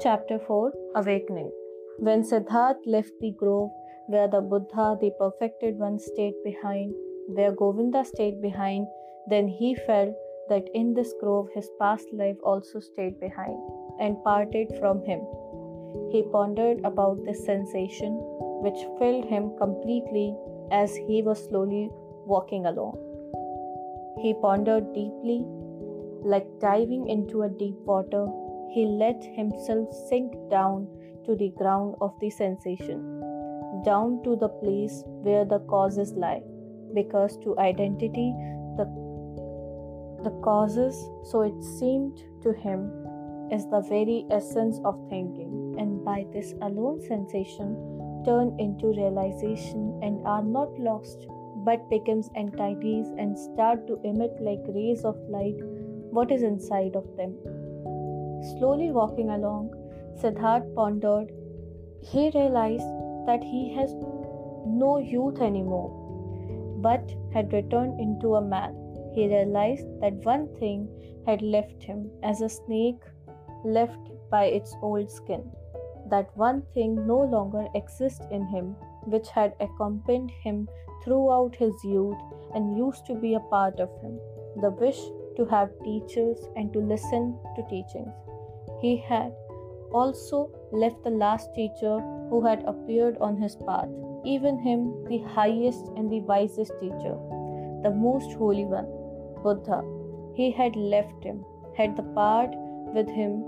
Chapter 4 Awakening When Siddharth left the grove where the Buddha, the perfected one, stayed behind, where Govinda stayed behind, then he felt that in this grove his past life also stayed behind and parted from him. He pondered about this sensation which filled him completely as he was slowly walking along. He pondered deeply, like diving into a deep water he let himself sink down to the ground of the sensation, down to the place where the causes lie, because to identity the, the causes, so it seemed to him, is the very essence of thinking, and by this alone sensation turn into realization and are not lost but becomes entities and start to emit like rays of light what is inside of them Slowly walking along, Siddharth pondered. He realized that he has no youth anymore, but had returned into a man. He realized that one thing had left him as a snake left by its old skin. That one thing no longer exists in him, which had accompanied him throughout his youth and used to be a part of him the wish to have teachers and to listen to teachings. He had also left the last teacher who had appeared on his path, even him, the highest and the wisest teacher, the most holy one, Buddha. He had left him, had the part with him,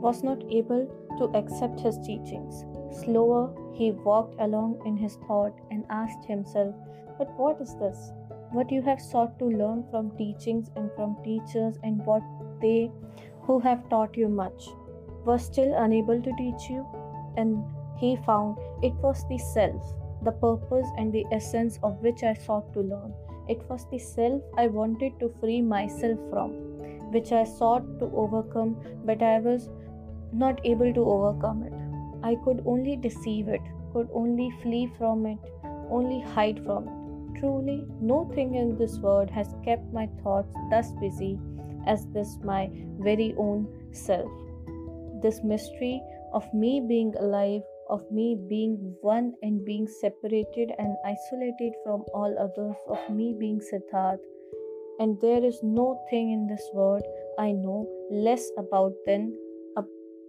was not able to accept his teachings. Slower, he walked along in his thought and asked himself, But what is this? What you have sought to learn from teachings and from teachers, and what they who have taught you much were still unable to teach you, and he found it was the self, the purpose and the essence of which I sought to learn. It was the self I wanted to free myself from, which I sought to overcome, but I was not able to overcome it. I could only deceive it, could only flee from it, only hide from it. Truly, no thing in this world has kept my thoughts thus busy as this my very own self. This mystery of me being alive, of me being one and being separated and isolated from all others, of me being Siddharth. And there is no thing in this world I know less about than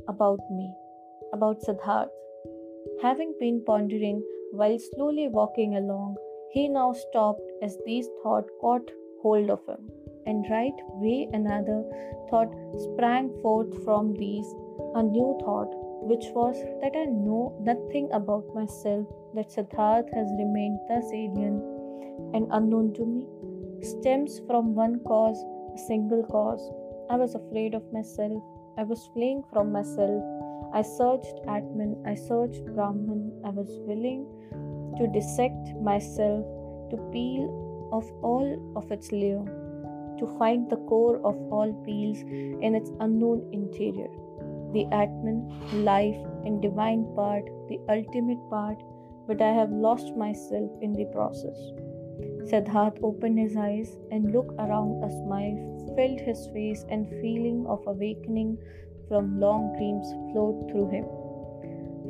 about me, about Siddharth. Having been pondering while slowly walking along, he now stopped as these thoughts caught hold of him and right way another thought sprang forth from these a new thought which was that I know nothing about myself, that Siddharth has remained thus alien and unknown to me, stems from one cause, a single cause. I was afraid of myself, I was fleeing from myself. I searched Atman, I searched Brahman, I was willing to dissect myself, to peel off all of its layer to find the core of all peels in its unknown interior. The Atman, life, and divine part, the ultimate part, but I have lost myself in the process. Siddharth opened his eyes and looked around. A smile filled his face, and feeling of awakening from long dreams flowed through him,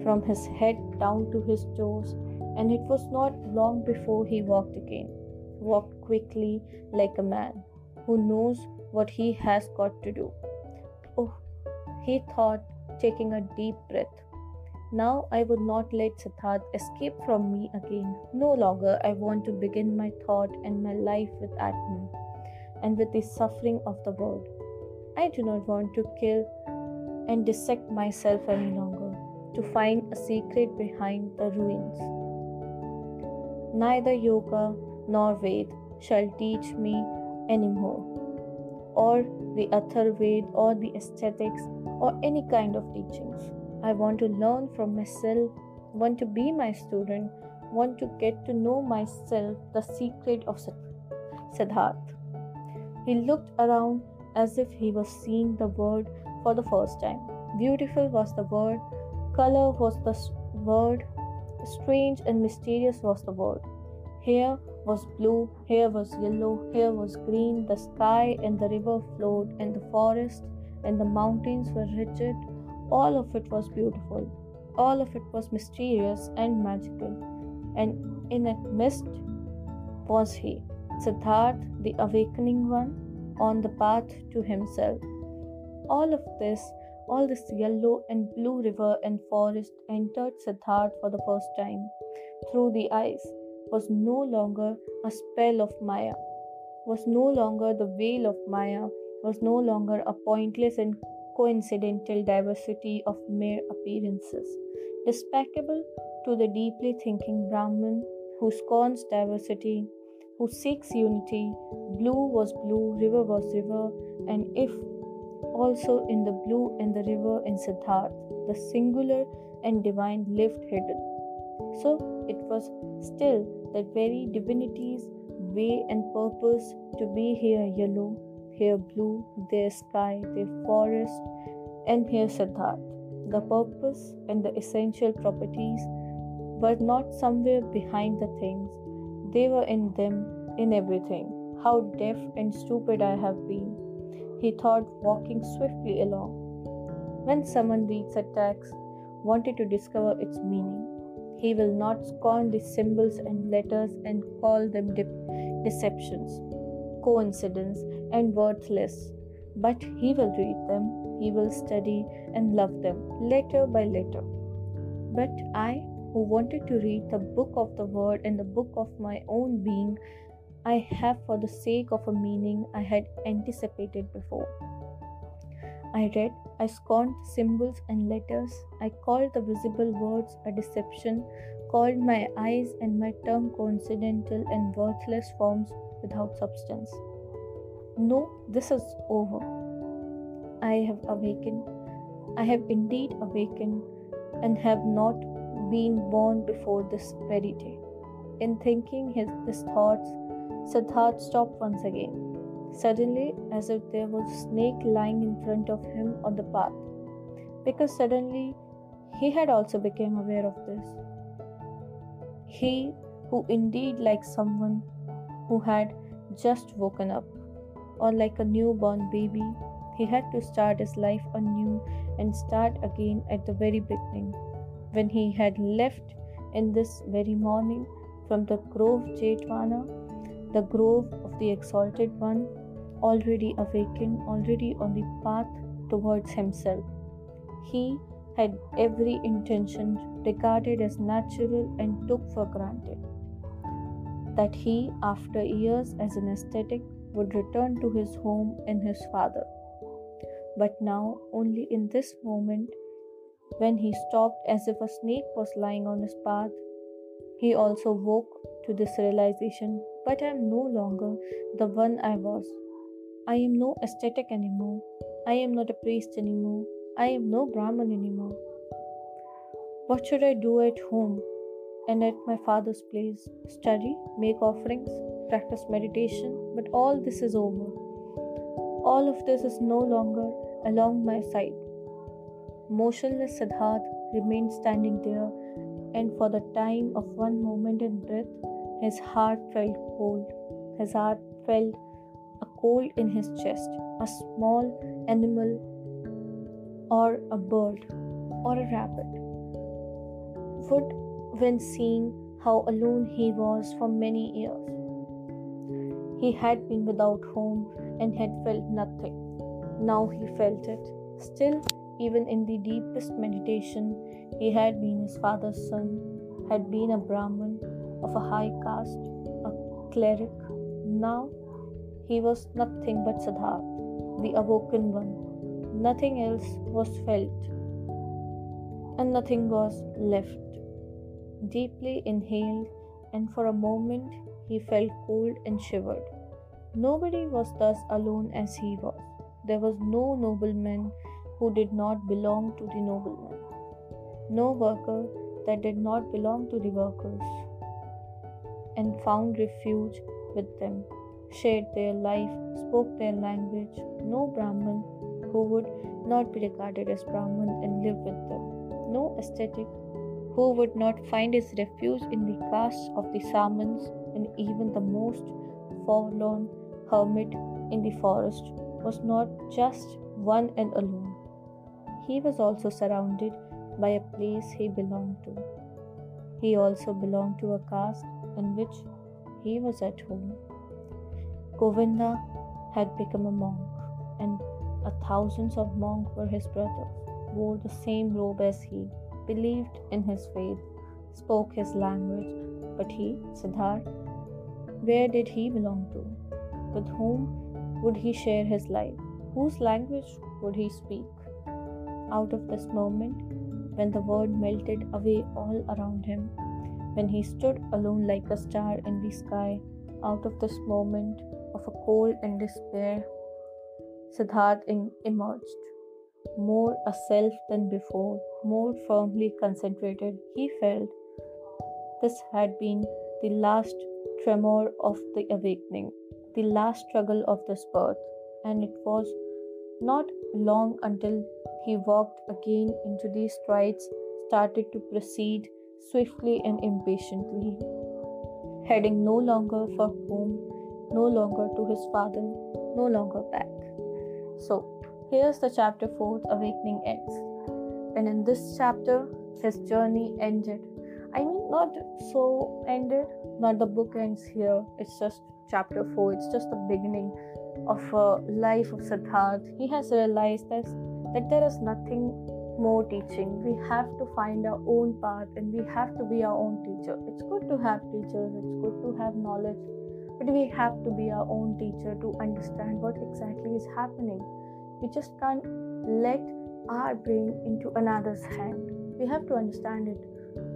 from his head down to his toes, and it was not long before he walked again, walked quickly like a man who knows what he has got to do. Oh, he thought, taking a deep breath. Now I would not let Siddharth escape from me again. No longer I want to begin my thought and my life with Atman and with the suffering of the world. I do not want to kill and dissect myself any longer, to find a secret behind the ruins. Neither yoga nor Ved shall teach me anymore, or the Atharved, or the aesthetics, or any kind of teachings. I want to learn from myself, want to be my student, want to get to know myself, the secret of Siddharth. He looked around as if he was seeing the world for the first time. Beautiful was the word, color was the word, strange and mysterious was the word. Here was blue, here was yellow, here was green, the sky and the river flowed, and the forest and the mountains were rigid. All of it was beautiful. All of it was mysterious and magical. And in that mist was he, Siddharth, the awakening one, on the path to himself. All of this, all this yellow and blue river and forest entered Siddharth for the first time through the eyes, was no longer a spell of Maya, was no longer the veil of Maya, was no longer a pointless and coincidental diversity of mere appearances. Despicable to the deeply thinking Brahmin who scorns diversity, who seeks unity, blue was blue, river was river, and if also in the blue and the river in Siddharth, the singular and divine lived hidden. So it was still that very divinity's way and purpose to be here yellow, here blue, there sky, there forest, and here Siddharth. The purpose and the essential properties were not somewhere behind the things, they were in them, in everything. How deaf and stupid I have been, he thought, walking swiftly along. When someone reads a text, wanted to discover its meaning, he will not scorn the symbols and letters and call them de- deceptions, coincidence, and worthless. But he will read them, he will study and love them, letter by letter. But I, who wanted to read the book of the Word and the book of my own being, I have for the sake of a meaning I had anticipated before. I read, I scorned symbols and letters, I called the visible words a deception, called my eyes and my tongue coincidental and worthless forms without substance. No, this is over. I have awakened. I have indeed awakened and have not been born before this very day. In thinking his, his thoughts, Siddharth stopped once again. Suddenly, as if there was a snake lying in front of him on the path, because suddenly he had also become aware of this. He, who indeed like someone who had just woken up, or like a newborn baby, he had to start his life anew and start again at the very beginning, when he had left in this very morning from the grove Jetavana, the grove of the exalted one, already awakened, already on the path towards himself. He had every intention regarded as natural and took for granted that he, after years as an ascetic, would return to his home and his father. But now, only in this moment, when he stopped as if a snake was lying on his path, he also woke to this realization but I am no longer the one I was. I am no ascetic anymore. I am not a priest anymore. I am no Brahman anymore. What should I do at home and at my father's place? Study, make offerings, practice meditation, but all this is over. All of this is no longer along my side. Motionless Siddharth remained standing there, and for the time of one moment in breath, his heart felt cold. His heart felt a cold in his chest. A small animal or a bird or a rabbit would, when seeing how alone he was for many years, he had been without home and had felt nothing. Now he felt it. Still, even in the deepest meditation, he had been his father's son, had been a Brahman of a high caste, a cleric. Now he was nothing but Siddharth, the awoken one. Nothing else was felt, and nothing was left. Deeply inhaled, and for a moment he felt cold and shivered. Nobody was thus alone as he was. There was no nobleman who did not belong to the nobleman, no worker that did not belong to the workers, and found refuge with them, shared their life, spoke their language. No Brahman who would not be regarded as Brahman and live with them. No ascetic who would not find his refuge in the caste of the Samans and even the most forlorn hermit in the forest was not just one and alone. He was also surrounded by a place he belonged to. He also belonged to a caste in which he was at home. Govinda had become a monk, and a thousands of monks were his brothers, wore the same robe as he, believed in his faith, spoke his language, but he, Siddharth, where did he belong to? With whom would he share his life? Whose language would he speak? Out of this moment, when the world melted away all around him, when he stood alone like a star in the sky, out of this moment of a cold and despair, Siddharth emerged. More a self than before, more firmly concentrated, he felt this had been the last tremor of the awakening, the last struggle of this birth, and it was not long until he walked again into these strides, started to proceed swiftly and impatiently, heading no longer for home, no longer to his father, no longer back. So, here's the chapter 4 Awakening ends. And in this chapter, his journey ended. I mean, not so ended, not the book ends here, it's just chapter 4, it's just the beginning of a life of Siddharth. He has realized that, that there is nothing more teaching. We have to find our own path and we have to be our own teacher. It's good to have teachers, it's good to have knowledge, but we have to be our own teacher to understand what exactly is happening. We just can't let our brain into another's hand. We have to understand it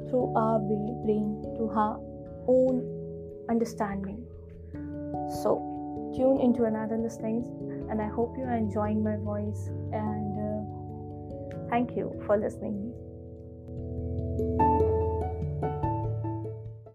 through our brain, to our own understanding. So, tune into another listening, and I hope you are enjoying my voice and uh, Thank you for listening.